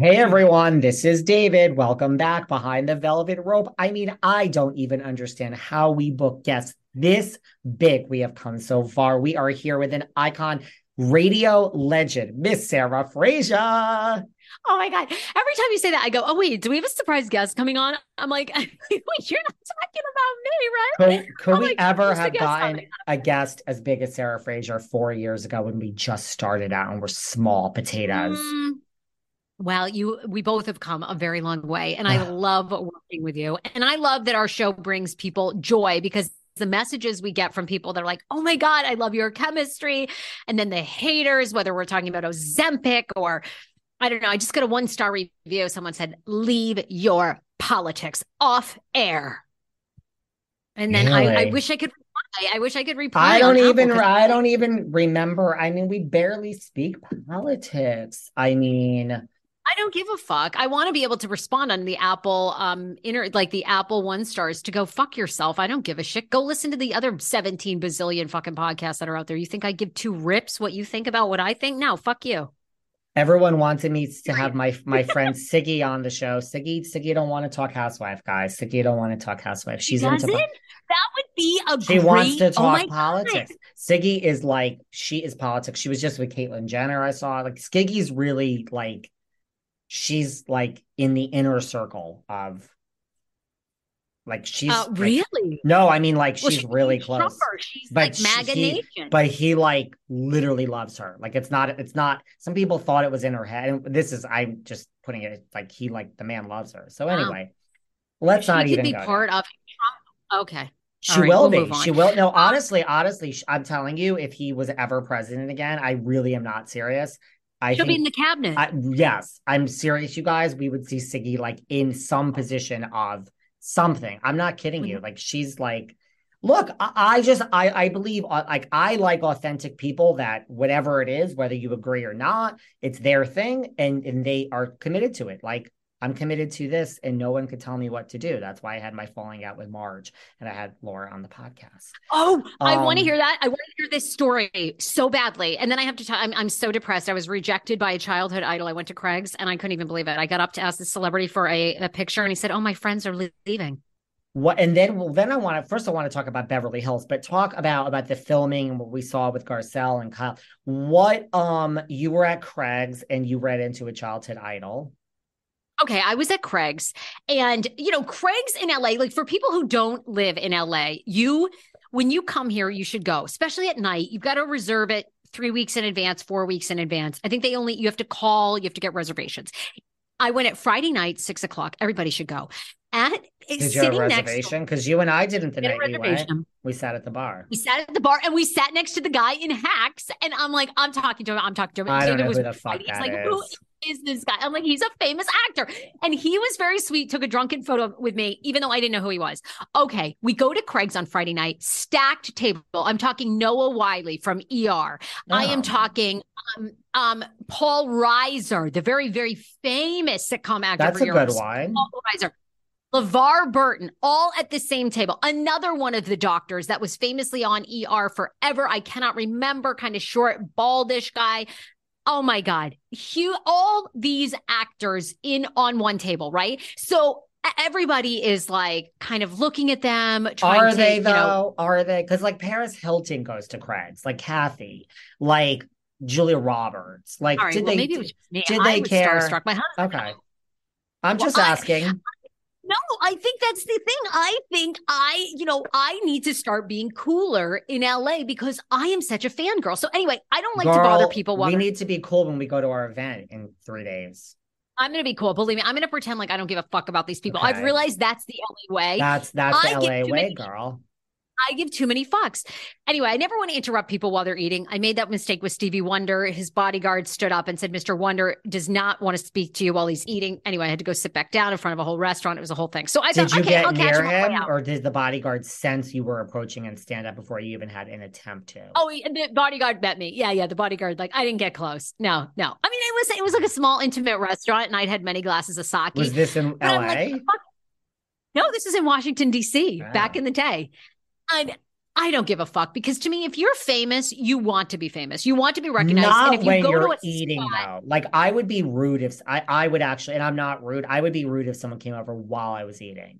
Hey everyone, this is David. Welcome back behind the velvet rope. I mean, I don't even understand how we book guests this big. We have come so far. We are here with an icon, radio legend, Miss Sarah Fraser. Oh my God. Every time you say that, I go, oh, wait, do we have a surprise guest coming on? I'm like, wait, you're not talking about me, right? Could, could we like, ever have gotten a guest as big as Sarah Fraser four years ago when we just started out and were small potatoes? Mm, well, you we both have come a very long way and I love working with you. And I love that our show brings people joy because the messages we get from people that are like, "Oh my god, I love your chemistry." And then the haters whether we're talking about Ozempic or I don't know, I just got a one-star review. Someone said, "Leave your politics off air." And then really? I, I wish I could reply. I wish I could reply. I don't even. I don't even remember. I mean, we barely speak politics. I mean, I don't give a fuck. I want to be able to respond on the Apple um inner like the Apple one stars to go fuck yourself. I don't give a shit. Go listen to the other 17 bazillion fucking podcasts that are out there. You think I give two rips what you think about what I think? No, fuck you. Everyone wanted me to have my my friend Siggy on the show. Siggy, Siggy don't want to talk housewife, guys. Siggy don't want to talk housewife. She's into that would be a she great... wants to oh talk oh politics. God. Siggy is like she is politics. She was just with Caitlyn Jenner. I saw like Siggy's really like she's like in the inner circle of like she's uh, really like, no i mean like well, she's, she's really close she's but like MAGA he, Nation. but he like literally loves her like it's not it's not some people thought it was in her head and this is i'm just putting it like he like the man loves her so anyway wow. let's she not even be part there. of Trump. okay she right, will we'll be. She will. No, honestly, honestly, I'm telling you, if he was ever president again, I really am not serious. I She'll be in the cabinet. I, yes, I'm serious, you guys. We would see Siggy like in some position of something. I'm not kidding you. Mm-hmm. Like she's like, look, I, I just I I believe uh, like I like authentic people that whatever it is, whether you agree or not, it's their thing, and and they are committed to it. Like I'm committed to this and no one could tell me what to do. That's why I had my falling out with Marge and I had Laura on the podcast. Oh, um, I want to hear that. I want to hear this story so badly. And then I have to tell I'm, I'm so depressed. I was rejected by a childhood idol. I went to Craig's and I couldn't even believe it. I got up to ask the celebrity for a, a picture and he said, Oh, my friends are leaving. What and then well then I want to first I want to talk about Beverly Hills, but talk about about the filming and what we saw with Garcelle and Kyle. What um you were at Craig's and you read into a childhood idol. Okay, I was at Craig's and you know, Craig's in LA, like for people who don't live in LA, you when you come here, you should go, especially at night. You've got to reserve it three weeks in advance, four weeks in advance. I think they only you have to call, you have to get reservations. I went at Friday night, six o'clock. Everybody should go. At eh, Did you have a reservation? Because you and I didn't the night you went. We sat at the bar. We sat at the bar and we sat next to the guy in hacks. And I'm like, I'm talking to him. I'm talking to him. I don't know who the fuck that like, is. Who is this guy? I'm like, he's a famous actor. And he was very sweet, took a drunken photo with me, even though I didn't know who he was. Okay, we go to Craig's on Friday night, stacked table. I'm talking Noah Wiley from ER. Oh. I am oh. talking um, um, Paul Reiser, the very, very famous sitcom actor. That's a good one. Paul Reiser. LeVar Burton, all at the same table. Another one of the doctors that was famously on ER forever. I cannot remember, kind of short, baldish guy. Oh my God. Hugh, all these actors in on one table, right? So everybody is like kind of looking at them. Are to, they though? Know... Are they? Because like Paris Hilton goes to Craig's, like Kathy, like Julia Roberts. Like, right, did well, they? Maybe it was just me. Did they care? My husband. Okay, I'm just asking. I, No, I think that's the thing. I think I, you know, I need to start being cooler in LA because I am such a fangirl. So anyway, I don't like Girl, to bother people while we need to be cool when we go to our event in three days. I'm going to be cool. Believe me, I'm going to pretend like I don't give a fuck about these people. I've realized that's the only way. That's that's I the LA way, girl. I give too many fucks. Anyway, I never want to interrupt people while they're eating. I made that mistake with Stevie Wonder. His bodyguard stood up and said, Mr. Wonder does not want to speak to you while he's eating. Anyway, I had to go sit back down in front of a whole restaurant. It was a whole thing. So I Did thought, you okay, get I'll catch near him on the way him, or did the bodyguard sense you were approaching and stand up before you even had an attempt to? Oh, the bodyguard met me. Yeah, yeah. The bodyguard, like, I didn't get close. No, no. I mean, it was it was like a small, intimate restaurant, and I'd had many glasses of sake. was this in But LA? No, this is in Washington, D.C., back ah. in the day. And I don't give a fuck because to me, if you're famous, you want to be famous. You want to be recognized. Not and if you when go you're to eating spot, though. Like I would be rude if I I would actually, and I'm not rude. I would be rude if someone came over while I was eating.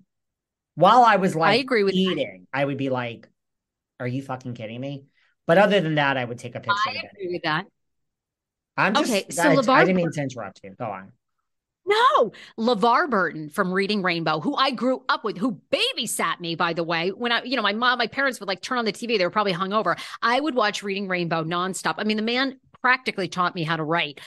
While I was like I agree with that. eating, I would be like, "Are you fucking kidding me?" But other than that, I would take a picture. I agree with that. I'm just. Okay, so I, I didn't mean to interrupt you. Go on. No, LeVar Burton from Reading Rainbow, who I grew up with, who babysat me, by the way. When I, you know, my mom, my parents would like turn on the TV, they were probably hungover. I would watch Reading Rainbow nonstop. I mean, the man practically taught me how to write.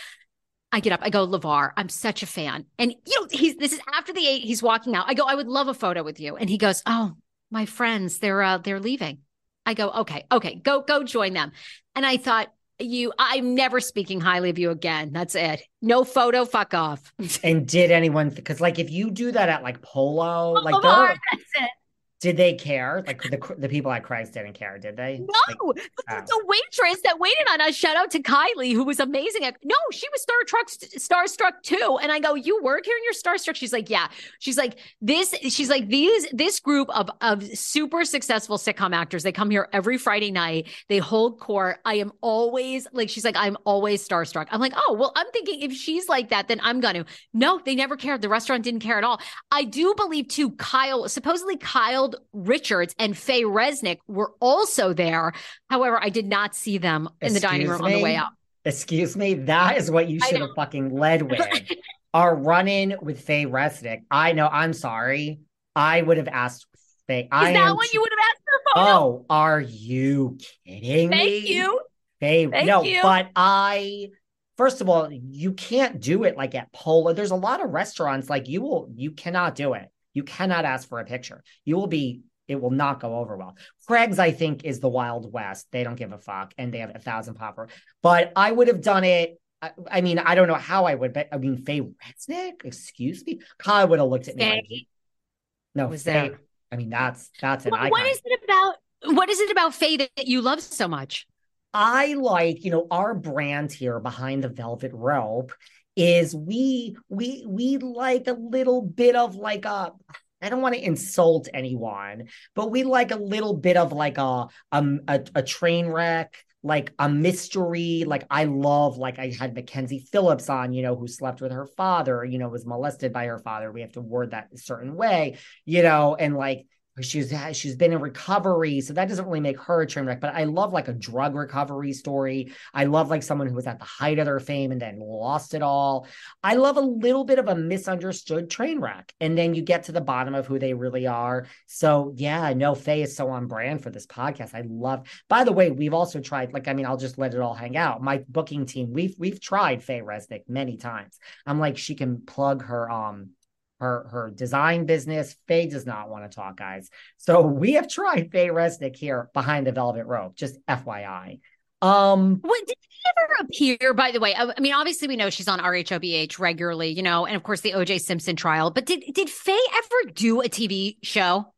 I get up, I go, LeVar, I'm such a fan. And, you know, he's, this is after the eight, he's walking out. I go, I would love a photo with you. And he goes, Oh, my friends, they're, uh, they're leaving. I go, okay, okay, go, go join them. And I thought, you, I'm never speaking highly of you again. That's it. No photo, fuck off. And did anyone? Because like, if you do that at like Polo, like, LeVar, that's it. Did they care? Like the the people at Craig's didn't care, did they? Like, No, the, oh. the waitress that waited on us. Shout out to Kylie, who was amazing. At, no, she was starstruck, starstruck too. And I go, "You work here and you're starstruck." She's like, "Yeah." She's like, "This." She's like, "These this group of of super successful sitcom actors. They come here every Friday night. They hold court. I am always like." She's like, "I'm always starstruck." I'm like, "Oh well." I'm thinking if she's like that, then I'm gonna. No, they never cared. The restaurant didn't care at all. I do believe too. Kyle, supposedly Kyle Richards and Faye Resnick were also there. However, I did not see them in the dining Excuse room on the way me? out. Excuse me, that is what you should have fucking led with. Our run-in with Faye Resnick. I know. I'm sorry. I would have asked Faye. Is I that what you would have asked for photo? Oh, are you kidding me? Thank you. Faye, Thank no, you. but I first of all, you can't do it like at Polo. There's a lot of restaurants like you will you cannot do it. You cannot ask for a picture. You will be it will not go over well. Craig's, I think, is the Wild West. They don't give a fuck, and they have a thousand popper. But I would have done it. I, I mean, I don't know how I would, but I mean, Faye Resnick, excuse me, Kyle would have looked at me like, no, was Faye. there. I mean, that's that's an what is it about? What is it about Faye that you love so much? I like, you know, our brand here behind the velvet rope is we we we like a little bit of like a I don't want to insult anyone, but we like a little bit of like a um a, a train wreck, like a mystery. Like I love, like I had Mackenzie Phillips on, you know, who slept with her father, you know, was molested by her father. We have to word that a certain way, you know, and like she's she's been in recovery so that doesn't really make her a train wreck but i love like a drug recovery story. I love like someone who was at the height of their fame and then lost it all. I love a little bit of a misunderstood train wreck and then you get to the bottom of who they really are. So yeah no faye is so on brand for this podcast. I love by the way we've also tried like i mean i'll just let it all hang out. My booking team we've we've tried faye resnick many times. I'm like she can plug her um her her design business. Faye does not want to talk, guys. So we have tried Faye Resnick here behind the velvet rope. Just FYI. Um, What did she ever appear? By the way, I, I mean, obviously we know she's on RHOBH regularly, you know, and of course the O.J. Simpson trial. But did did Faye ever do a TV show?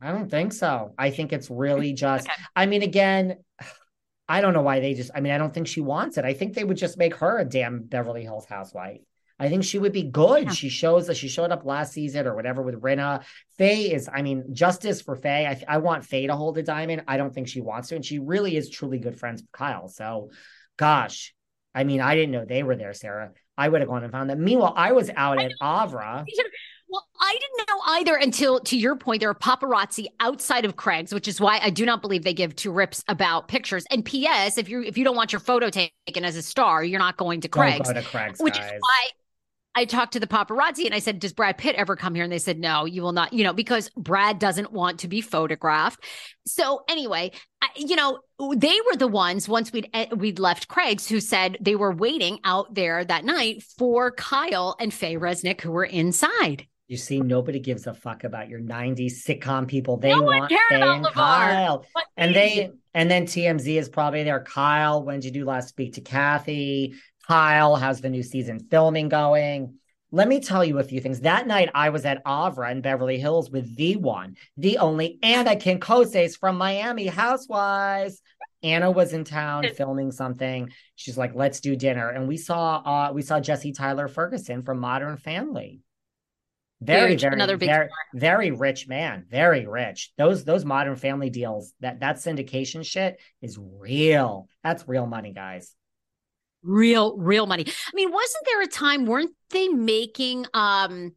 I don't think so. I think it's really just. Okay. I mean, again, I don't know why they just. I mean, I don't think she wants it. I think they would just make her a damn Beverly Hills housewife. I think she would be good. Yeah. She shows that she showed up last season or whatever with Rinna. Faye is, I mean, justice for Faye. I, I want Faye to hold a diamond. I don't think she wants to. And she really is truly good friends with Kyle. So, gosh, I mean, I didn't know they were there, Sarah. I would have gone and found them. Meanwhile, I was out at Avra. Well, I didn't know either until, to your point, there are paparazzi outside of Craig's, which is why I do not believe they give two rips about pictures. And P.S. If you if you don't want your photo taken as a star, you're not going to Craig's, go to Craig's, which guys. is why I talked to the paparazzi and I said, Does Brad Pitt ever come here? And they said, No, you will not, you know, because Brad doesn't want to be photographed. So, anyway, I, you know, they were the ones once we'd eh, we'd left Craig's who said they were waiting out there that night for Kyle and Faye Resnick who were inside. You see, nobody gives a fuck about your 90s sitcom people. They No want Faye and LeVar. Kyle. And they and then TMZ is probably there. Kyle, when did you do last speak to Kathy? Kyle, how's the new season filming going? Let me tell you a few things. That night I was at Avra in Beverly Hills with the one, the only Anna Quincoces from Miami Housewives. Anna was in town filming something. She's like, let's do dinner. And we saw uh we saw Jesse Tyler Ferguson from Modern Family. Very, Huge. very, Another big very, very rich man. Very rich. Those those modern family deals, that that syndication shit is real. That's real money, guys. Real real money i mean wasn't there a time weren't they making um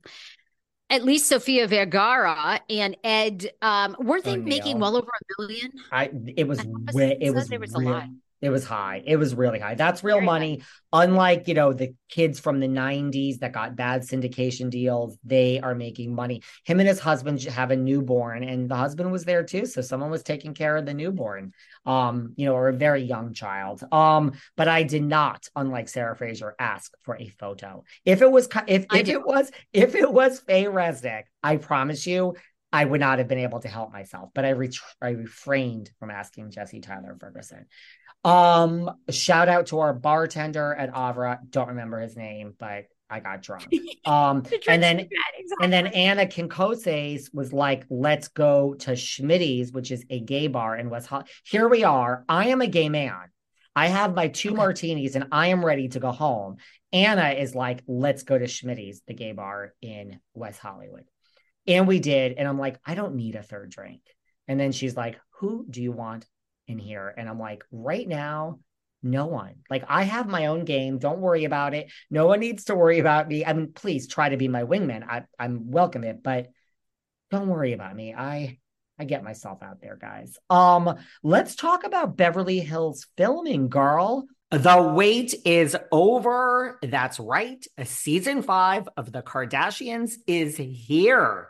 at least Sofia Vergara and Ed um weren't they O'Neill. making well over a million? I it was I thought way, it it was there was a lot. It was high. It was really high. That's real Very money. Unlike, you know, the kids from the 90s that got bad syndication deals, they are making money. Him and his husband have a newborn, and the husband was there too. So someone was taking care of the newborn, um, you know, or a very young child. Um, but I did not, unlike Sarah Fraser, ask for a photo. If it was if if it was if it was Faye Resnick, I promise you, I would not have been able to help myself, but I re- I refrained from asking Jesse Tyler Ferguson. Um, shout out to our bartender at Avra. Don't remember his name, but I got drunk. Um, and then and then Anna Quincoces was like, "Let's go to Schmitty's, which is a gay bar in West Hollywood." Here we are. I am a gay man. I have my two Okay. martinis and I am ready to go home. Anna is like, "Let's go to Schmitty's, the gay bar in West Hollywood." And we did. And I'm like, I don't need a third drink. And then she's like, Who do you want in here? And I'm like, Right now, no one. Like, I have my own game. Don't worry about it. No one needs to worry about me. I mean, please try to be my wingman. I, I'm welcome it, but don't worry about me. I I get myself out there, guys. Um, let's talk about Beverly Hills filming, girl. The wait is over. That's right. Season five of The Kardashians is here.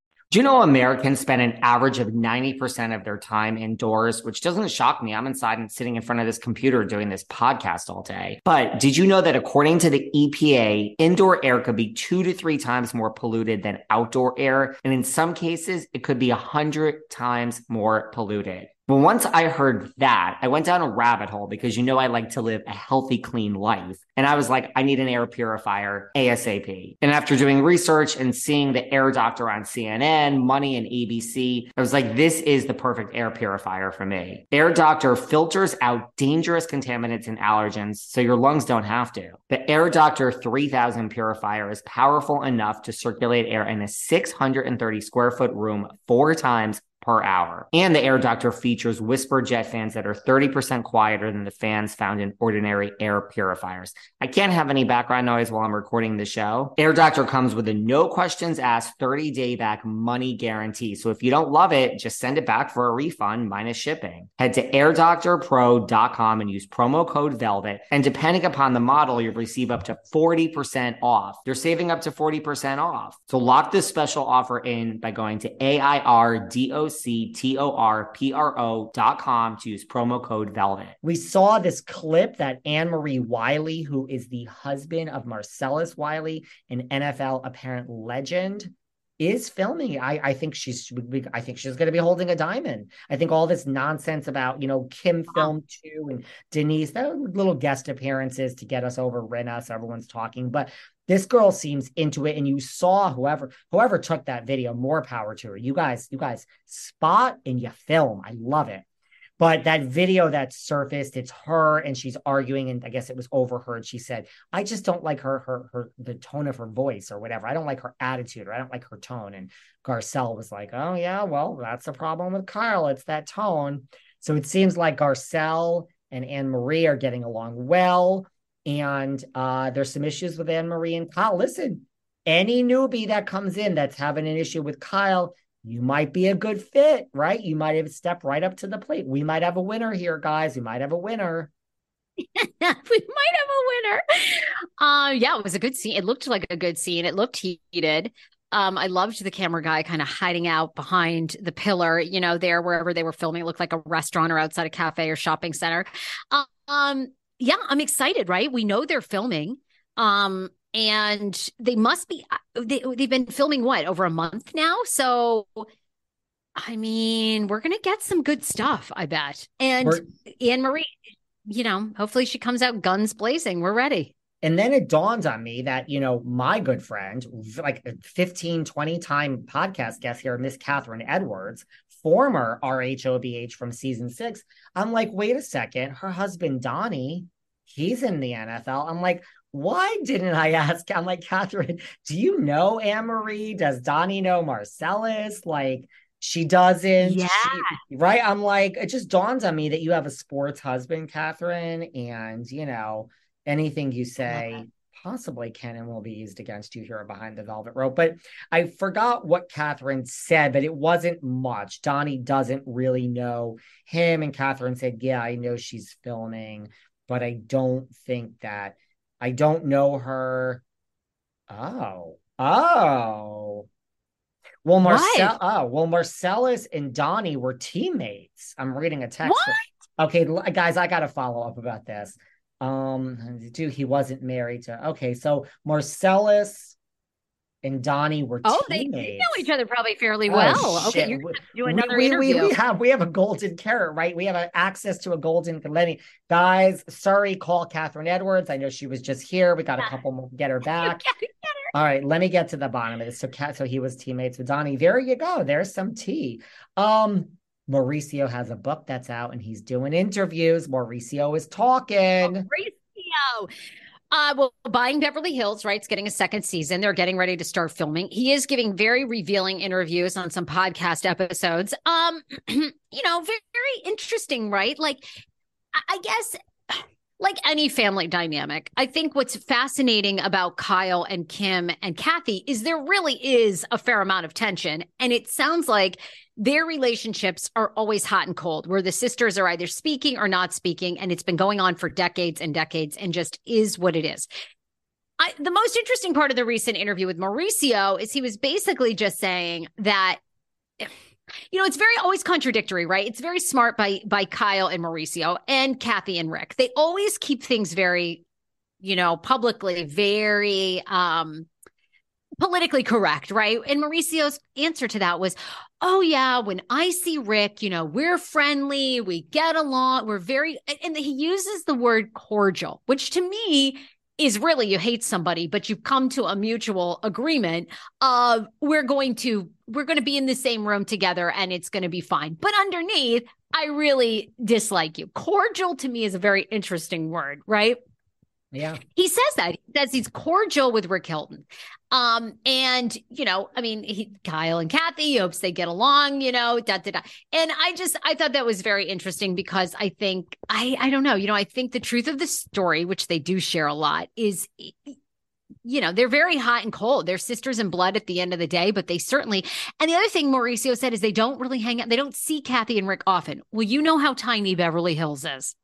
Do you know Americans spend an average of 90% of their time indoors, which doesn't shock me. I'm inside and sitting in front of this computer doing this podcast all day. But did you know that according to the EPA, indoor air could be two to three times more polluted than outdoor air? And in some cases, it could be a hundred times more polluted. Well, once I heard that, I went down a rabbit hole because you know I like to live a healthy, clean life. And I was like, I need an air purifier ASAP. And after doing research and seeing the air doctor on CNN, Money, and ABC, I was like, this is the perfect air purifier for me. Air Doctor filters out dangerous contaminants and allergens so your lungs don't have to. The Air Doctor 3000 purifier is powerful enough to circulate air in a 630 square foot room four times per hour. And the Air Doctor features whisper jet fans that are 30% quieter than the fans found in ordinary air purifiers. I can't have any background noise while I'm recording the show. Air Doctor comes with a no questions asked 30 day back money guarantee. So if you don't love it, just send it back for a refund minus shipping. Head to airdoctorpro.com and use promo code VELVET. And depending upon the model, you'll receive up to 40% off. You're saving up to 40% off. So lock this special offer in by going to A-I-R-D-O-C-T-O-R-P-R-O dot com to use promo code VELVET. We saw this clip that Annemarie Wiley, who is the husband of Marcellus Wiley, an NFL apparent legend, is filming. I, I think she's I think she's going to be holding a diamond. I think all this nonsense about you know Kim uh-huh. filmed too and Denise, that little guest appearances to get us over Rinna, so everyone's talking. But this girl seems into it, and you saw whoever whoever took that video, more power to her. You guys, you guys spot and you film. I love it. But that video that surfaced, it's her and she's arguing, and I guess it was overheard. She said, "I just don't like her, her, her, the tone of her voice or whatever. I don't like her attitude or I don't like her tone." And Garcelle was like, "Oh yeah, well that's the problem with Kyle. It's that tone." So it seems like Garcelle and Annemarie are getting along well, and uh, there's some issues with Annemarie and Kyle. Listen, any newbie that comes in that's having an issue with Kyle, you might be a good fit, right? You might have stepped right up to the plate. We might have a winner here, guys. We might have a winner. we might have a winner. Uh, yeah, it was a good scene. It looked like a good scene. It looked heated. Um, I loved the camera guy kind of hiding out behind the pillar, you know, there wherever they were filming. It looked like a restaurant or outside a cafe or shopping center. Um, yeah, I'm excited, right? We know they're filming. Um, and they must be uh, they, they've been filming what over a month now so i mean we're gonna get some good stuff i bet and we're, annemarie you know hopefully she comes out guns blazing we're ready and then it dawned on me that you know my good friend like 15 20 time podcast guest here miss kathryn edwards former rhobh from season six i'm like wait a second her husband donnie he's in the nfl i'm like why didn't I ask? I'm like, Kathryn, do you know Annemarie? Does Donnie know Marcellus? Like, she doesn't. Yeah. She, right. I'm like, it just dawns on me that you have a sports husband, Kathryn. And, you know, anything you say possibly can and will be used against you here behind the velvet rope. But I forgot what Kathryn said, but it wasn't much. Donnie doesn't really know him. And Kathryn said, Yeah, I know she's filming, but I don't think that I don't know her. Oh, oh. Well, Marcel. Oh, well, Marcellus and Donnie were teammates. I'm reading a text. What? Okay, guys, I got to follow up about this. Um, dude, he wasn't married to. Okay, so Marcellus and Donnie were oh, teammates. they know each other probably fairly oh, well. Oh, okay, you're gonna do another we, interview. We, we, have we have a golden carrot, right? We have a, access to a golden Lenny. Guys, sorry, call Kathryn Edwards. I know she was just here. We got a couple more. Get her back. Get her. All right, let me get to the bottom of this. So, Cat, so he was teammates with Donnie. There you go. There's some tea. Um, Mauricio has a book that's out, and he's doing interviews. Mauricio is talking. Mauricio. Uh, well, buying Beverly Hills, right? It's getting a second season. They're getting ready to start filming. He is giving very revealing interviews on some podcast episodes. Um, you know, very, very interesting, right? Like, I guess like any family dynamic, I think what's fascinating about Kyle and Kim and Kathy is there really is a fair amount of tension. And it sounds like their relationships are always hot and cold, where the sisters are either speaking or not speaking. And it's been going on for decades and decades and just is what it is. I, the most interesting part of the recent interview with Mauricio is he was basically just saying that you know it's very always contradictory right it's very smart by by kyle and mauricio and kathy and rick they always keep things very you know publicly very um politically correct, right? And Mauricio's answer to that was, oh, yeah, when I see Rick, you know, we're friendly, we get along, we're very, and he uses the word cordial, which to me is really you hate somebody, but you've come to a mutual agreement of we're going to, we're going to be in the same room together and it's going to be fine. But underneath, I really dislike you. Cordial to me is a very interesting word, right? Yeah. He says that. He says he's cordial with Rick Hilton. Um, and you know, I mean, he, Kyle and Kathy hopes they get along, you know, da da da. And I just I thought that was very interesting because I think I I don't know, you know, I think the truth of the story, which they do share a lot, is you know, they're very hot and cold. They're sisters in blood at the end of the day, but they certainly. And the other thing Mauricio said is they don't really hang out. They don't see Kathy and Rick often. Well, you know how tiny Beverly Hills is.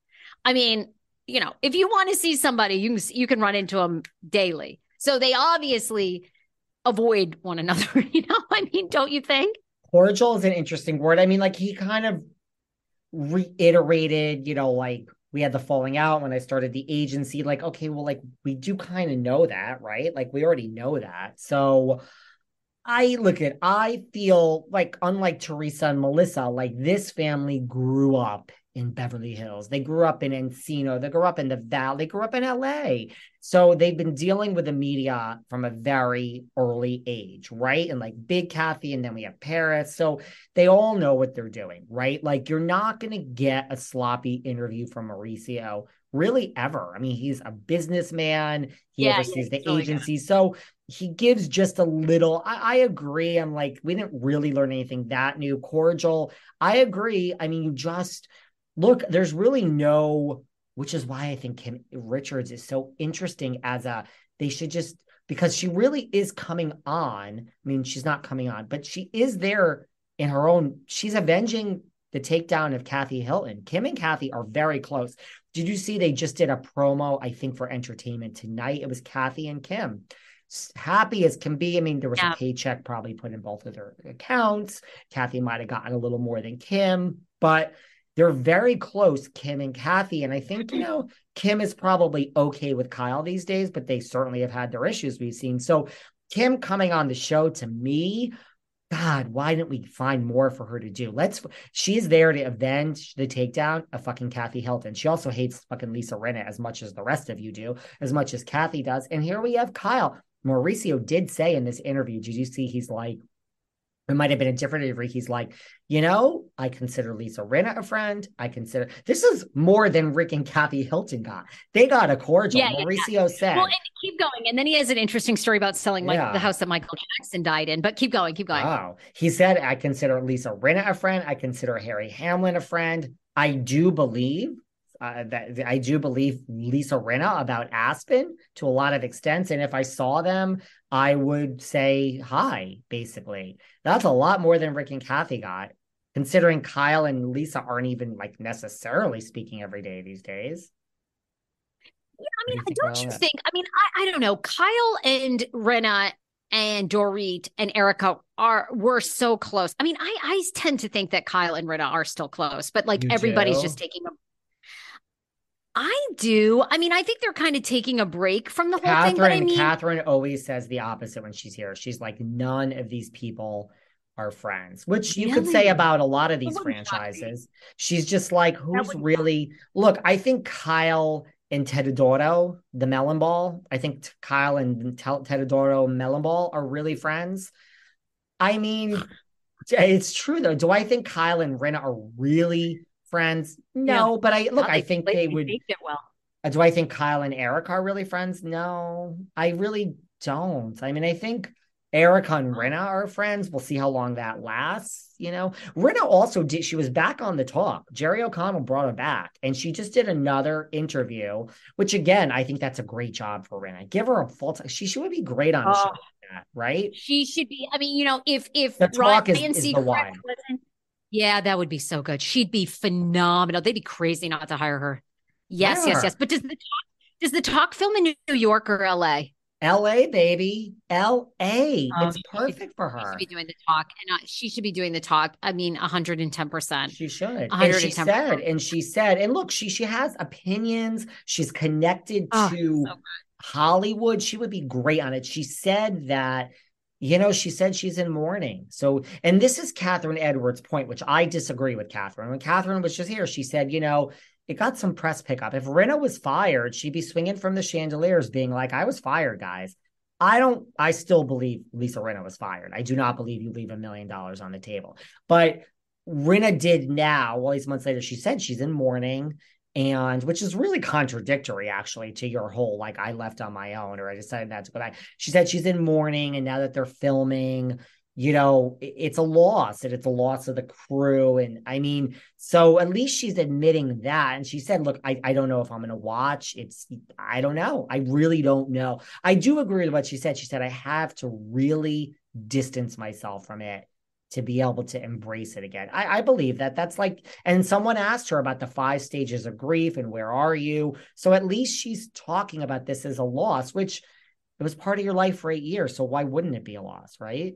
I mean, you know, if you want to see somebody, you can you can run into them daily. So they obviously avoid one another. You know, I mean, don't you think? Cordial is an interesting word. I mean, like he kind of reiterated, you know, like we had the falling out when I started the agency. Like, okay, well, like we do kind of know that, right? Like we already know that. So I look at, I feel like unlike Teresa and Melissa, like this family grew up in Beverly Hills. They grew up in Encino. They grew up in the Valley. They grew up in LA. So they've been dealing with the media from a very early age, right? And like Big Kathy, and then we have Paris. So they all know what they're doing, right? Like you're not going to get a sloppy interview from Mauricio really ever. I mean, he's a businessman. He Yeah, oversees yeah, the he's really good. agency. So he gives just a little. I, I agree. I'm like, we didn't really learn anything that new. Cordial. I agree. I mean, you just look, there's really no, which is why I think Kim Richards is so interesting as a, they should just, because she really is coming on. I mean, she's not coming on, but she is there in her own, she's avenging the takedown of Kathy Hilton. Kim and Kathy are very close. Did you see they just did a promo, I think, for entertainment tonight? It was Kathy and Kim. Happy as can be. I mean, there was Yeah. a paycheck probably put in both of their accounts. Kathy might have gotten a little more than Kim, but they're very close, Kim and Kathy. And I think, you mm-hmm. know, Kim is probably okay with Kyle these days, but they certainly have had their issues we've seen. So Kim coming on the show to me, God, why didn't we find more for her to do? Let's she's there to avenge the takedown of fucking Kathy Hilton. She also hates fucking Lisa Rinna as much as the rest of you do, as much as Kathy does. And here we have Kyle. Mauricio did say in this interview, did you see he's like, it might have been a different interview. He's like, you know, I consider Lisa Rinna a friend. I consider this is more than Rick and Kathy Hilton got. They got a cordial. Yeah, yeah, Mauricio said. Well, and keep going. And then he has an interesting story about selling Yeah. the house that Michael Jackson died in. But keep going, keep going. Wow. He said, I consider Lisa Rinna a friend. I consider Harry Hamlin a friend. I do believe uh, that I do believe Lisa Rinna about Aspen to a lot of extents. And if I saw them, I would say hi, basically. That's a lot more than Rick and Kathy got, considering Kyle and Lisa aren't even like necessarily speaking every day these days. Yeah, I mean, don't you think? I mean, I, I don't know. Kyle and Rinna and Dorit and Erika are were so close. I mean, I I tend to think that Kyle and Rinna are still close, but like You everybody's do? just taking a. I do. I mean, I think they're kind of taking a break from the whole thing. But I mean, Kathryn always says the opposite when she's here. She's like, none of these people are friends, which you could say about a lot of these wouldn't shock me. franchises. She's just like, who's really look? I think Kyle and Tedadoro, the melon ball. I think Kyle and Tedadoro melon ball are really friends. I mean, it's true though. Do I think Kyle and Rinna are really friends? No, but I look. I think they would. it well. Uh, Do I think Kyle and Eric are really friends? No, I really don't. I mean, I think Erika and Rinna are friends. We'll see how long that lasts. You know, Rinna also did, she was back on the talk. Jerry O'Connell brought her back and she just did another interview, which again, I think that's a great job for Rinna. Give her a full time. She, she would be great on a show Oh. like that, right? She should be. I mean, you know, if if The talk is- Ryan is the Seacrest wine. wasn't, yeah, that would be so good. She'd be phenomenal. They'd be crazy not to hire her. Yes, Hire yes, her. yes. But does the talk does the talk film in New York or LA? LA, baby. LA. Oh, it's perfect for her. She should be doing the talk, and uh, she should be doing the talk. I mean, hundred and ten percent. She should. And she 110%. said, and she said, and look, she she has opinions. She's connected Oh, to so. Hollywood. She would be great on it. She said that, you know, she said she's in mourning. So, and this is Kathryn Edwards' point, which I disagree with Kathryn. When Kathryn was just here, she said, you know, it got some press pickup. If Rinna was fired, she'd be swinging from the chandeliers, being like, I was fired, guys. I don't, I still believe Lisa Rinna was fired. I do not believe you leave a million dollars on the table. But Rinna did now, all these months later, she said she's in mourning and which is really contradictory actually to your whole like I left on my own or I decided not to go back. She said she's in mourning and now that they're filming, you know, it's a loss and it's a loss of the crew. And I mean, so at least she's admitting that. And she said, look, I, I don't know if I'm going to watch. It's, I don't know. I really don't know. I do agree with what she said. She said, I have to really distance myself from it to be able to embrace it again. I, I, believe that that's like, and someone asked her about the five stages of grief and where are you? So at least she's talking about this as a loss, which it was part of your life for eight years. So why wouldn't it be a loss, right?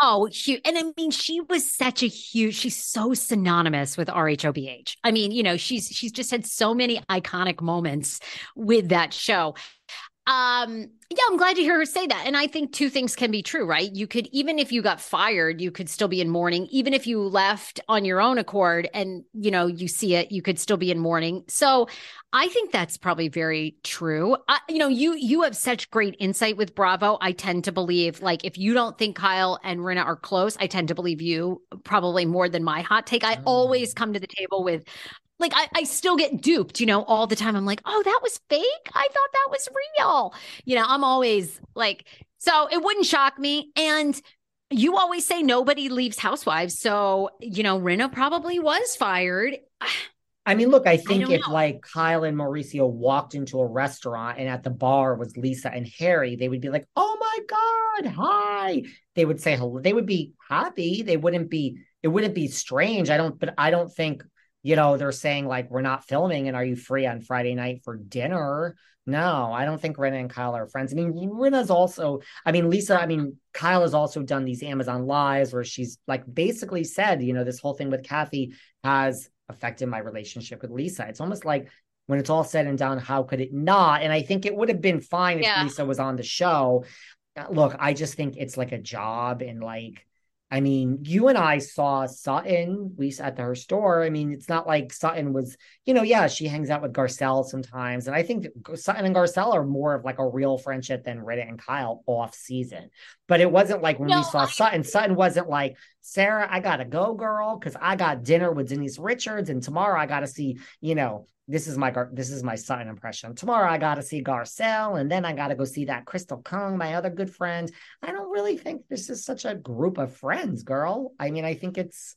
Oh, huge. And I mean, she was such a huge, she's so synonymous with RHOBH. I mean, you know, she's she's just had so many iconic moments with that show. Um, yeah, I'm glad to hear her say that. And I think two things can be true, right? You could, even if you got fired, you could still be in mourning. Even if you left on your own accord and, you know, you see it, you could still be in mourning. So I think that's probably very true. I, you know, you, you have such great insight with Bravo. I tend to believe, like, if you don't think Kyle and Rinna are close, I tend to believe you probably more than my hot take. I always mm. come to the table with, like I, I still get duped, you know, all the time. I'm like, oh, that was fake. I thought that was real. You know, I'm always like, so it wouldn't shock me. And you always say nobody leaves housewives. So, you know, Rinna probably was fired. I mean, look, I think I if know. like Kyle and Mauricio walked into a restaurant and at the bar was Lisa and Harry, they would be like, oh my God, hi. They would say hello. They would be happy. They wouldn't be, it wouldn't be strange. I don't, but I don't think you know, they're saying like, we're not filming and are you free on Friday night for dinner? No, I don't think Rinna and Kyle are friends. I mean, Rinna's also, I mean, Lisa, I mean, Kyle has also done these Amazon lives where she's like basically said, you know, this whole thing with Kathy has affected my relationship with Lisa. It's almost like when it's all said and done, how could it not? And I think it would have been fine if yeah. Lisa was on the show. Look, I just think it's like a job and like, I mean, you and I saw Sutton. We at her store. I mean, it's not like Sutton was, you know, yeah, she hangs out with Garcelle sometimes, and I think Sutton and Garcelle are more of like a real friendship than Rinna and Kyle off season. But it wasn't like when no, we saw I... Sutton. Sutton wasn't like Sarah. I gotta go, girl, because I got dinner with Denise Richards, and tomorrow I gotta see, you know, this is my this is my Sutton impression. Tomorrow I got to see Garcelle, and then I got to go see that Crystal Kung, my other good friend. I don't really think this is such a group of friends, girl. I mean, I think it's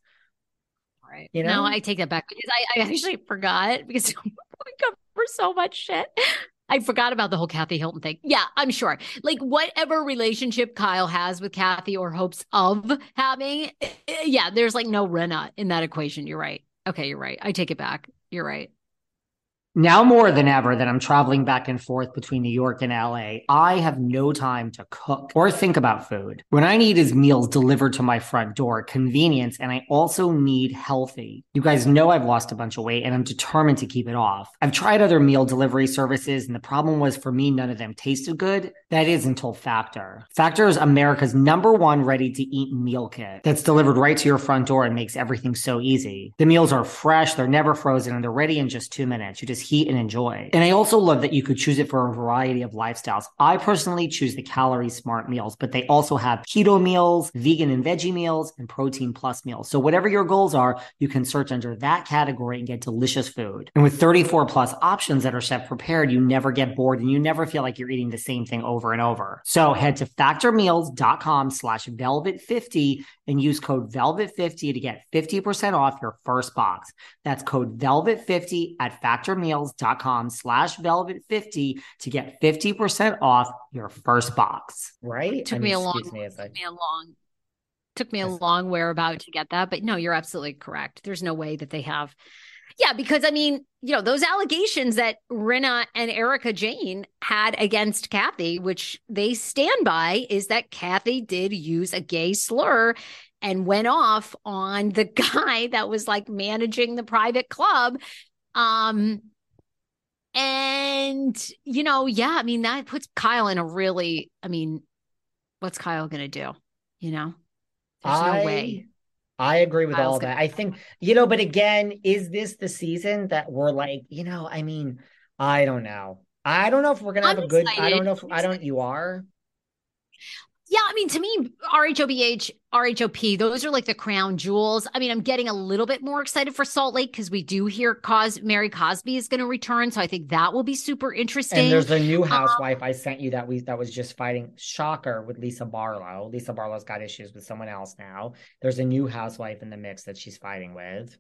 right. You know, no, I take that back because I, I actually forgot because we cover so much shit. I forgot about the whole Kathy Hilton thing. Yeah, I'm sure. Like whatever relationship Kyle has with Kathy or hopes of having, eh, yeah, there's like no Rinna in that equation. You're right. Okay, you're right. I take it back. You're right. Now more than ever that I'm traveling back and forth between New York and LA, I have no time to cook or think about food. What I need is meals delivered to my front door, convenience, and I also need healthy. You guys know I've lost a bunch of weight and I'm determined to keep it off. I've tried other meal delivery services and the problem was for me, none of them tasted good. That is until Factor. Factor is America's number one ready to eat meal kit that's delivered right to your front door and makes everything so easy. The meals are fresh, they're never frozen, and they're ready in just two minutes. You just heat and enjoy. And I also love that you could choose it for a variety of lifestyles. I personally choose the calorie smart meals, but they also have keto meals, vegan and veggie meals, and protein plus meals. So whatever your goals are, you can search under that category and get delicious food. And with 34 plus options that are chef prepared, you never get bored and you never feel like you're eating the same thing over and over. So head to factormeals.com slash velvet50 and use code velvet50 to get 50% off your first box. That's code velvet50 at factormeals com slash velvet50 to get 50% off your first box. Right? It Took I mean, me a long me, took me a long took me a long whereabout to get that. But no, you're absolutely correct. There's no way that they have yeah, because I mean, you know, those allegations that Rinna and Erika Jayne had against Kathy, which they stand by, is that Kathy did use a gay slur and went off on the guy that was like managing the private club. Um, and, you know, yeah, I mean, that puts Kyle in a really, I mean, what's Kyle going to do? You know, there's I, no way. I agree with Kyle's all that. I think, you know, but again, is this the season that we're like, you know, I mean, I don't know. I don't know if we're going to have a good, I don't know if, I don't, you are. Yeah, I mean, to me, RHOBH, RHOP, those are like the crown jewels. I mean, I'm getting a little bit more excited for Salt Lake because we do hear Cos Mary Cosby is going to return. So I think that will be super interesting. And there's a new housewife um, I sent you that we that was just fighting shocker with Lisa Barlow. Lisa Barlow's got issues with someone else now. There's a new housewife in the mix that she's fighting with.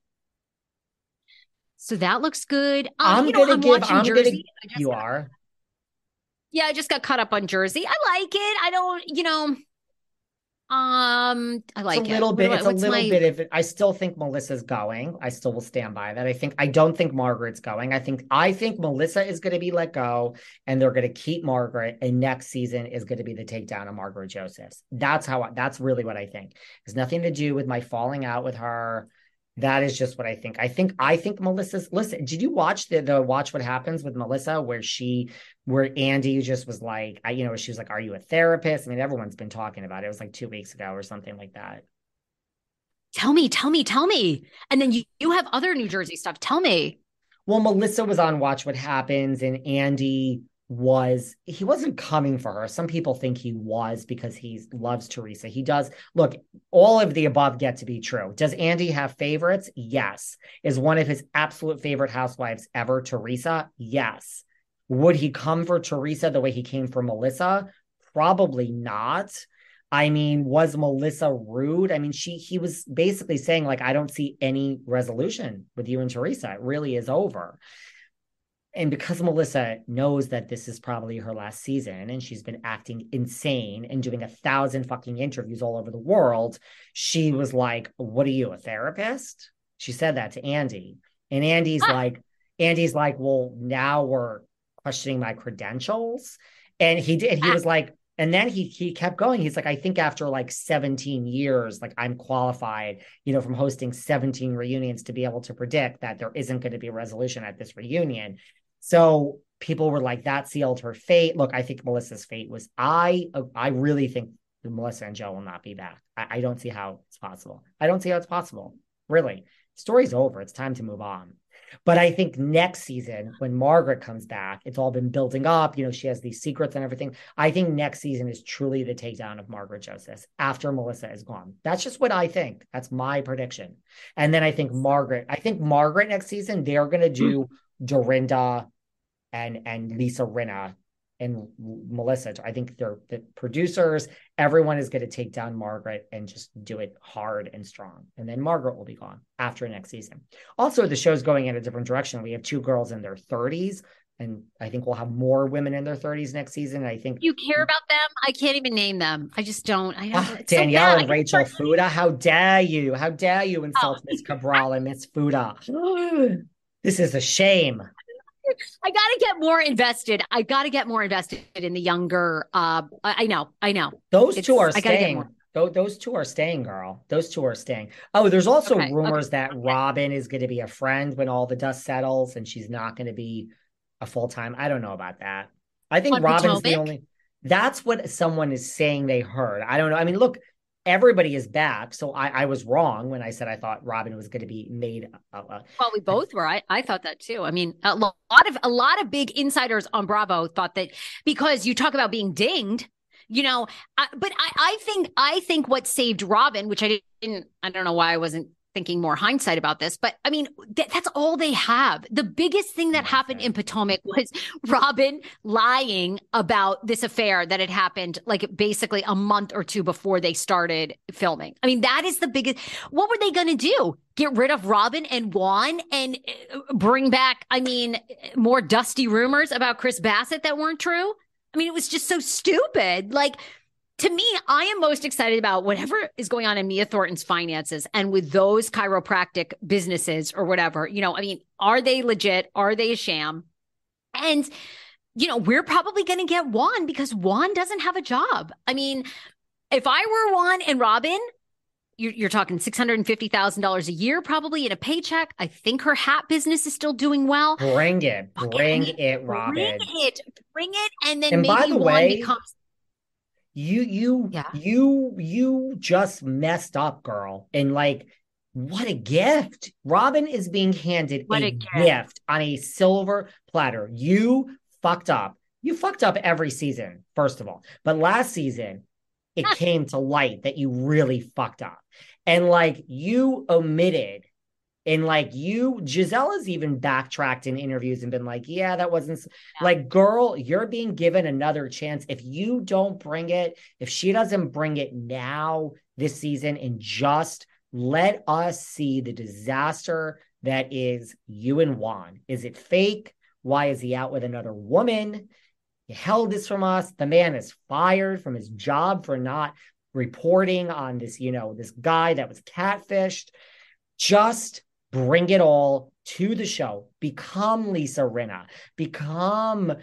So that looks good. Um, I'm you know, gonna I'm give. I'm Jersey. gonna. You are. Yeah, I just got caught up on Jersey. I like it. I don't. You know. Um, I like it's a little it. bit. It's a little my... bit of it. I still think Melissa's going. I still will stand by that. I think I don't think Margaret's going. I think I think Melissa is going to be let go, and they're going to keep Margaret. And next season is going to be the takedown of Margaret Josephs. That's how. That's really what I think. It's nothing to do with my falling out with her. That is just what I think. I think I think Melissa's listen, did you watch the the watch what happens with Melissa where she where Andy just was like, I you know, she was like, Are you a therapist? I mean, everyone's been talking about it. It was like two weeks ago or something like that. Tell me, tell me, tell me. And then you, you have other New Jersey stuff. Tell me. Well, Melissa was on Watch What Happens, and Andy was he wasn't coming for her. Some people think he was because he loves Teresa. He does. Look, all of the above get to be true. Does Andy have favorites? Yes. Is one of his absolute favorite housewives ever Teresa? Yes. Would he come for Teresa the way he came for Melissa? Probably not. I mean, was Melissa rude? I mean, she he was basically saying like I don't see any resolution with you and Teresa. It really is over and because Melissa knows that this is probably her last season and she's been acting insane and doing a thousand fucking interviews all over the world, she was like, What are you, a therapist? She said that to Andy. And Andy's ah. like, Andy's like, Well, now we're questioning my credentials. And he did, he ah. was like, and then he he kept going. He's like, I think after like 17 years, like I'm qualified, you know, from hosting 17 reunions to be able to predict that there isn't going to be a resolution at this reunion. So people were like, that sealed her fate. Look, I think Melissa's fate was I I really think Melissa and Joe will not be back. I, I don't see how it's possible. I don't see how it's possible. Really. Story's over. It's time to move on. But I think next season, when Margaret comes back, it's all been building up. You know, she has these secrets and everything. I think next season is truly the takedown of Margaret Joseph after Melissa is gone. That's just what I think. That's my prediction. And then I think Margaret, I think Margaret next season, they're going to do hmm. Dorinda and and Lisa Rinna and Melissa. I think they're the producers. Everyone is going to take down Margaret and just do it hard and strong. And then Margaret will be gone after next season. Also, the show's going in a different direction. We have two girls in their 30s. And I think we'll have more women in their 30s next season. I think you care about them. I can't even name them. I just don't. I ah, Danielle so and Rachel Fuda. How dare you? How dare you insult oh. Miss Cabral and Miss Fuda? this is a shame. I got to get more invested. I got to get more invested in the younger. Uh, I know, I know. Those it's, two are staying. Those, those two are staying, girl. Those two are staying. Oh, there's also okay, rumors okay, that okay. Robin is going to be a friend when all the dust settles, and she's not going to be a full time. I don't know about that. I think On Robin's Potomac? the only. That's what someone is saying they heard. I don't know. I mean, look, everybody is back. So I, I was wrong when I said I thought Robin was going to be made. Uh, well, we both were. I, I thought that too. I mean, a lot of a lot of big insiders on Bravo thought that because you talk about being dinged, you know. I, but I, I think I think what saved Robin, which I didn't. I don't know why I wasn't thinking more hindsight about this, but I mean, th- that's all they have. The biggest thing that happened in Potomac was Robin lying about this affair that had happened like basically a month or two before they started filming. I mean, that is the biggest. What were they going to do? Get rid of Robin and Juan and uh, bring back, I mean, more dusty rumors about Chris Bassett that weren't true? I mean, it was just so stupid. Like, to me, I am most excited about whatever is going on in Mia Thornton's finances and with those chiropractic businesses or whatever. You know, I mean, are they legit? Are they a sham? And, you know, we're probably going to get Juan because Juan doesn't have a job. I mean, if I were Juan and Robin, you're, you're talking $650,000 a year, probably in a paycheck. I think her hat business is still doing well. Bring it. Bring it, Robin. Bring it. Bring it. And then and maybe by the Juan way, becomes you you yeah. you you just messed up girl and like what a gift robin is being handed a, a gift. gift on a silver platter you fucked up you fucked up every season first of all but last season it came to light that you really fucked up. And like you omitted and like you, Gizelle has even backtracked in interviews and been like, yeah, that wasn't yeah. like, girl, you're being given another chance. If you don't bring it, if she doesn't bring it now this season and just let us see the disaster that is you and Juan. Is it fake? Why is he out with another woman? You held this from us. The man is fired from his job for not reporting on this, you know, this guy that was catfished. Just bring it all to the show. Become Lisa Rinna. Become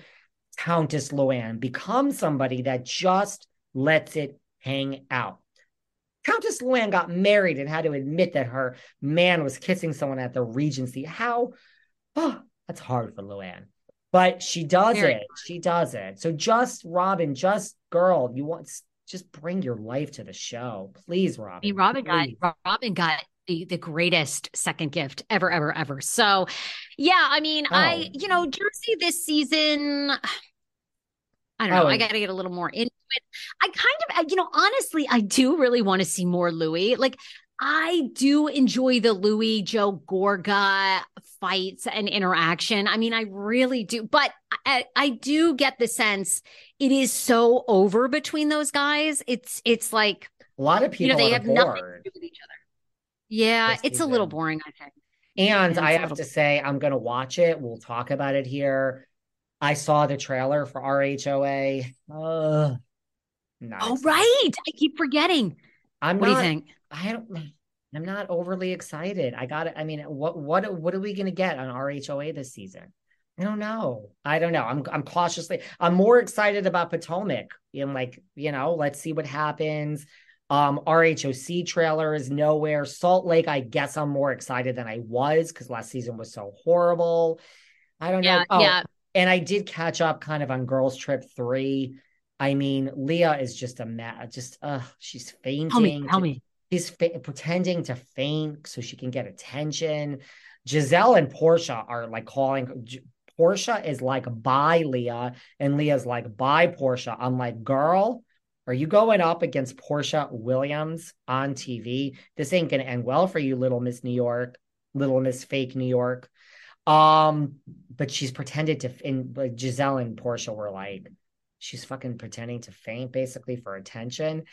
Countess Luann. Become somebody that just lets it hang out. Countess Luann got married and had to admit that her man was kissing someone at the Regency. How? Oh, that's hard for Luann. But she does Very it. Hard. She does it. So just Robin, just girl, you want just bring your life to the show, please, Robin. I mean, Robin please. got Robin got the, the greatest second gift ever, ever, ever. So, yeah, I mean, oh. I you know Jersey this season. I don't know. Oh. I got to get a little more into it. I kind of, you know, honestly, I do really want to see more Louis. Like, I do enjoy the Louis Joe Gorga fights and interaction. I mean, I really do, but I, I, do get the sense it is so over between those guys. It's it's like a lot of people. You know, they have bored. nothing to do with each other. Yeah, it's a little boring. I think. And I have to say, I'm going to watch it. We'll talk about it here. I saw the trailer for RHOA. Uh, oh, right. I keep forgetting. I'm what not, do you think? I don't. I'm not overly excited. I got it. I mean, what what what are we going to get on RHOA this season? I don't know. I don't know. I'm I'm cautiously. I'm more excited about Potomac. I'm like, you know, let's see what happens. Um, RHOC trailer is nowhere. Salt Lake, I guess I'm more excited than I was because last season was so horrible. I don't yeah, know. Oh, yeah. And I did catch up kind of on Girls Trip 3. I mean, Leah is just a mess. Just uh, she's fainting. Tell me, tell me. She's fa- pretending to faint so she can get attention. Gizelle and Porsha are like calling. Porsha is like bye Leah, and Leah's like bye Porsha. I'm like, girl, are you going up against Porsha Williams on TV? This ain't gonna end well for you, little Miss New York, little Miss Fake New York. Um, but she's pretended to. In like Gizelle and Porsha were like, she's fucking pretending to faint basically for attention.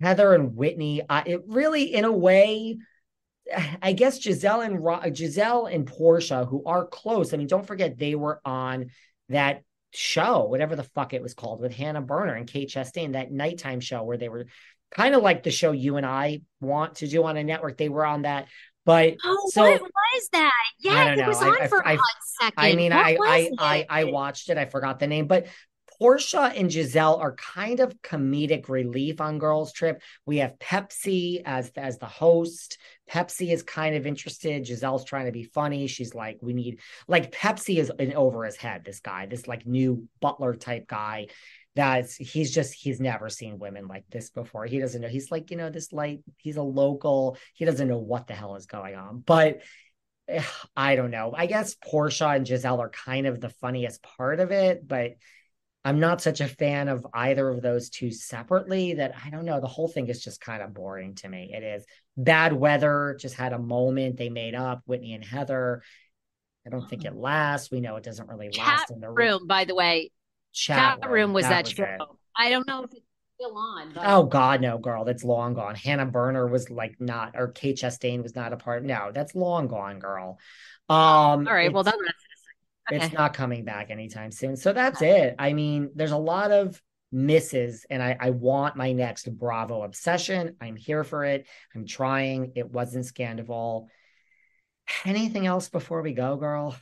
Heather and Whitney, uh, it really, in a way, I guess Gizelle and Gizelle and Porsha, who are close. I mean, don't forget they were on that show, whatever the fuck it was called, with Hannah Berner and Kate Chastain, that nighttime show where they were kind of like the show you and I want to do on a network. They were on that but oh, so, what was that? Yeah, it was on I, for I, a hot second. I mean, I I, I, I watched it. I forgot the name, but Porsha and Gizelle are kind of comedic relief on Girls Trip. We have Pepsi as as the host. Pepsi is kind of interested. Gizelle's trying to be funny. She's like, we need like Pepsi is in over his head. This guy, this like new butler type guy, that's he's just he's never seen women like this before. He doesn't know. He's like, you know, this light, he's a local, he doesn't know what the hell is going on. But eh, I don't know. I guess Porsha and Gizelle are kind of the funniest part of it, but I'm not such a fan of either of those two separately that I don't know. The whole thing is just kind of boring to me. It is bad weather, just had a moment they made up, Whitney and Heather. I don't think it lasts. We know it doesn't really last in the room. By the way, chat, chat room was that, that was show. It. I don't know if it's still on. But... Oh God, no, girl, that's long gone. Hannah Berner was like not, or Kate Chastain was not a part. No, that's long gone, girl. Um, all right, well, that's okay. it's not coming back anytime soon. So that's it. I mean, there's a lot of misses, and I, I want my next Bravo obsession. I'm here for it. I'm trying. It wasn't Scandoval. Anything else before we go, girl?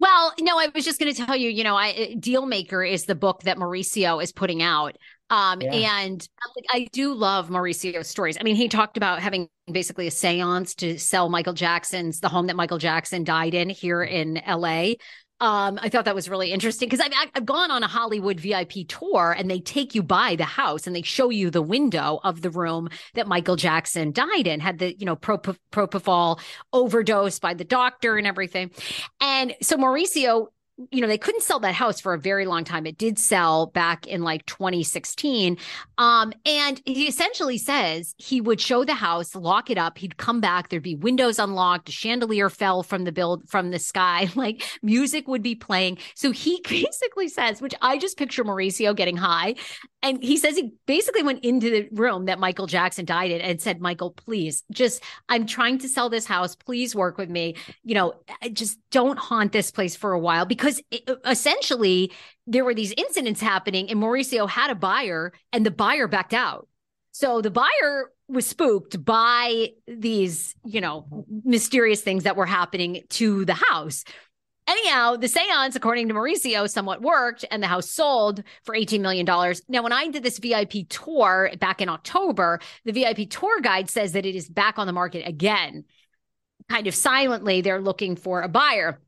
Well, no, I was just going to tell you, you know, I Dealmaker is the book that Mauricio is putting out. Um, yeah. and I do love Mauricio's stories. I mean, he talked about having basically a seance to sell Michael Jackson's the home that Michael Jackson died in here in LA. Um, I thought that was really interesting because I've I've gone on a Hollywood VIP tour and they take you by the house and they show you the window of the room that Michael Jackson died in, had the you know propofol overdose by the doctor and everything. And so Mauricio you know, they couldn't sell that house for a very long time. It did sell back in like 2016. Um, and he essentially says he would show the house, lock it up, he'd come back, there'd be windows unlocked, a chandelier fell from the build from the sky, like music would be playing. So he basically says, which I just picture Mauricio getting high. And he says he basically went into the room that Michael Jackson died in and said, Michael, please just, I'm trying to sell this house. Please work with me. You know, just don't haunt this place for a while because it, essentially there were these incidents happening and Mauricio had a buyer and the buyer backed out. So the buyer was spooked by these, you know, mysterious things that were happening to the house. Anyhow, the seance, according to Mauricio, somewhat worked and the house sold for $18 million. Now, when I did this VIP tour back in October, the VIP tour guide says that it is back on the market again. Kind of silently, they're looking for a buyer.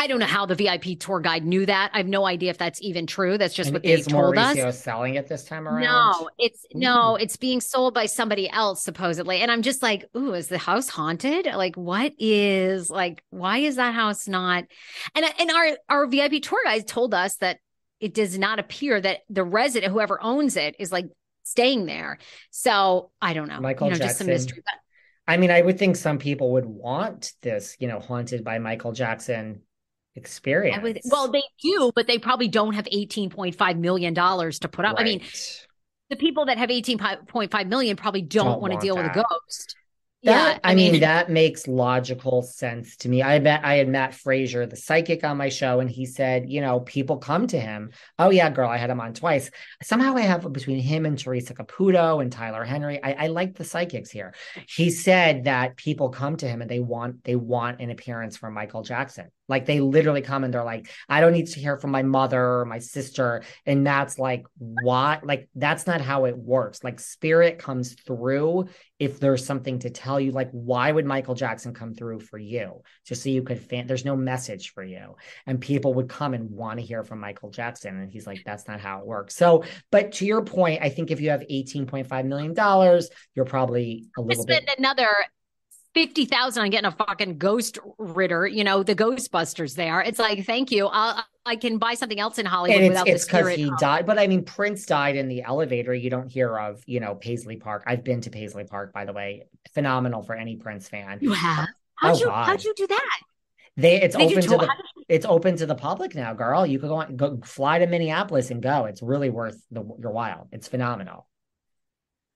I don't know how the VIP tour guide knew that. I have no idea if that's even true. That's just And what they is told Mauricio us. selling it this time around? No, it's no, hmm. it's being sold by somebody else supposedly. And I'm just like, ooh, is the house haunted? Like, what is like, why is that house not? And and our our VIP tour guide told us that it does not appear that the resident, whoever owns it, is like staying there. So I don't know. Michael you know, just some Jackson. mystery. But I mean, I would think some people would want this, you know, haunted by Michael Jackson experience. I would, well, they do, but they probably don't have $18.5 million to put up. I mean, the people that have 18.5 million probably don't, Don't want to deal with a ghost. That, yeah. I, mean, that makes logical sense to me. I met I had Matt Fraser, the psychic, on my show, and he said, you know, people come to him. Oh yeah, girl, I had him on twice. Somehow I have between him and Teresa Caputo and Tyler Henry. I, I like the psychics here. He said that people come to him and they want they want an appearance from Michael Jackson. Like they literally come and they're like, I don't need to hear from my mother or my sister. And that's like, why? Like, that's not how it works. Like, spirit comes through if there's something to tell you. Like, why would Michael Jackson come through for you? Just so you could fan, there's no message for you. And people would come and want to hear from Michael Jackson. And he's like, that's not how it works. So, but to your point, I think if you have $18.5 million, you're probably a little bit. another fifty thousand on getting a fucking ghost ritter. You know the Ghostbusters. There, it's like thank you. I'll, I can buy something else in Hollywood it's without it's because he of- died. But I mean, Prince died in the elevator. You don't hear of, you know, Paisley Park. I've been to Paisley Park, by the way. Phenomenal for any Prince fan. You have? Oh, how'd Oh, you God. how'd you do that? They it's Did open to the you- it's open to the public now, girl. You could go on, go fly to Minneapolis and go. It's really worth the your while. It's phenomenal.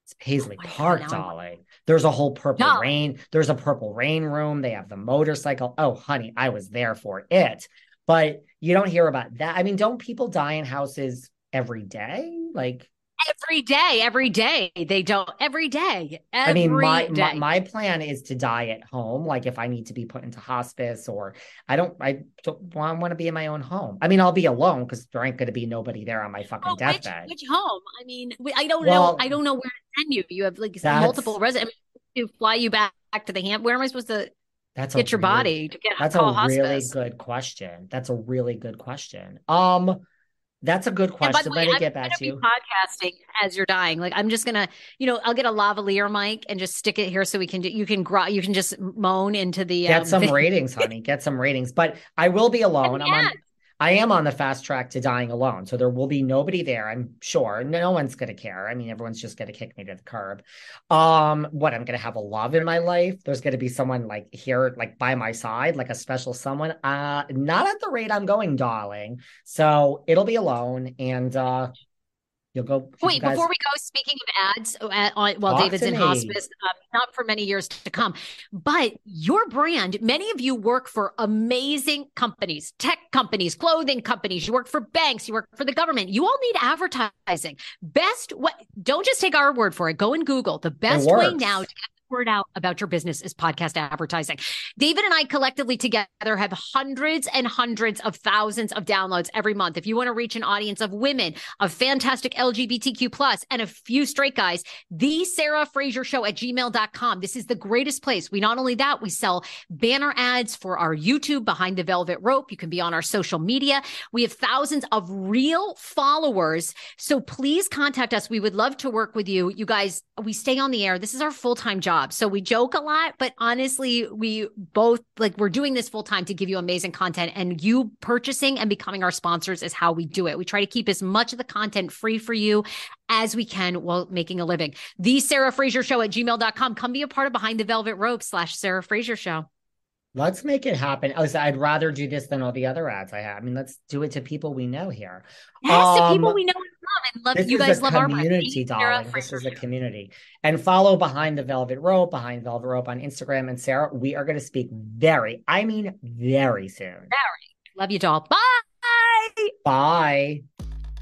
It's Paisley Oh God, Park, I'm- darling. There's a whole purple No. rain. There's a purple rain room. They have the motorcycle. Oh, honey, I was there for it. But you don't hear about that. I mean, don't people die in houses every day? Like, every day, every day they don't every day. I mean, my, every my my plan is to die at home. Like, if I need to be put into hospice, or I don't, I don't want, want to be in my own home. I mean, I'll be alone because there ain't going to be nobody there on my fucking Well, which, deathbed. which home? I mean, I don't Well, know. I don't know where to send you. You have like multiple residents to fly you back, back to the ham. Where am I supposed to That's a get your really- body to get That's call a really good question. That's a really good question. Um, that's a good And by question. the Let way, me I'm get back to be you. podcasting as you're dying. Like I'm just gonna, you know, I'll get a lavalier mic and just stick it here so we can do. You can gro- You can just moan into the. Get um, some ratings, honey. Get some ratings. But I will be alone. I'm on. I am on the fast track to dying alone, so there will be nobody there. I'm sure. No one's gonna care. I mean, everyone's just gonna kick me to the curb. Um, what I'm gonna have a love in my life. There's gonna be someone like here, like by my side, like a special someone. Uh, not at the rate I'm going, darling. So it'll be alone, and uh, you'll go. you Wait, guys- before we go, speaking of ads, uh, while Talk David's in me. hospice, um, not for many years to come, but your brand, many of you work for amazing companies, tech companies, clothing companies. You work for banks, you work for the government. You all need advertising. Best what? Don't just take our word for it. Go and Google. The best way now to get word out about your business is podcast advertising. David and I collectively together have hundreds and hundreds of thousands of downloads every month. If you want to reach an audience of women, of fantastic LGBTQ plus, and a few straight guys, the Sarah Fraser Show at gmail.com. This is the greatest place. We not only that, we sell banner ads for our YouTube behind the velvet rope. You can be on our social media. We have thousands of real followers. So please contact us. We would love to work with you. You guys, we stay on the air. This is our full time job. Job. So we joke a lot, but honestly, we both like we're doing this full time to give you amazing content and you purchasing and becoming our sponsors is how we do it. We try to keep as much of the content free for you as we can while making a living. The Sarah Fraser Show at gmail.com. Come be a part of Behind the Velvet Rope slash Sarah Fraser Show. Let's make it happen. Oh, I'd rather do this than all the other ads I have. I mean, let's do it to people we know here. Yes, um, to people we know and love. And love you guys love our community, darling. This is a community. And follow Behind the Velvet Rope, Behind Velvet Rope on Instagram. And Sarah, we are going to speak very, I mean, very soon. Very. Love you, doll. Bye. Bye.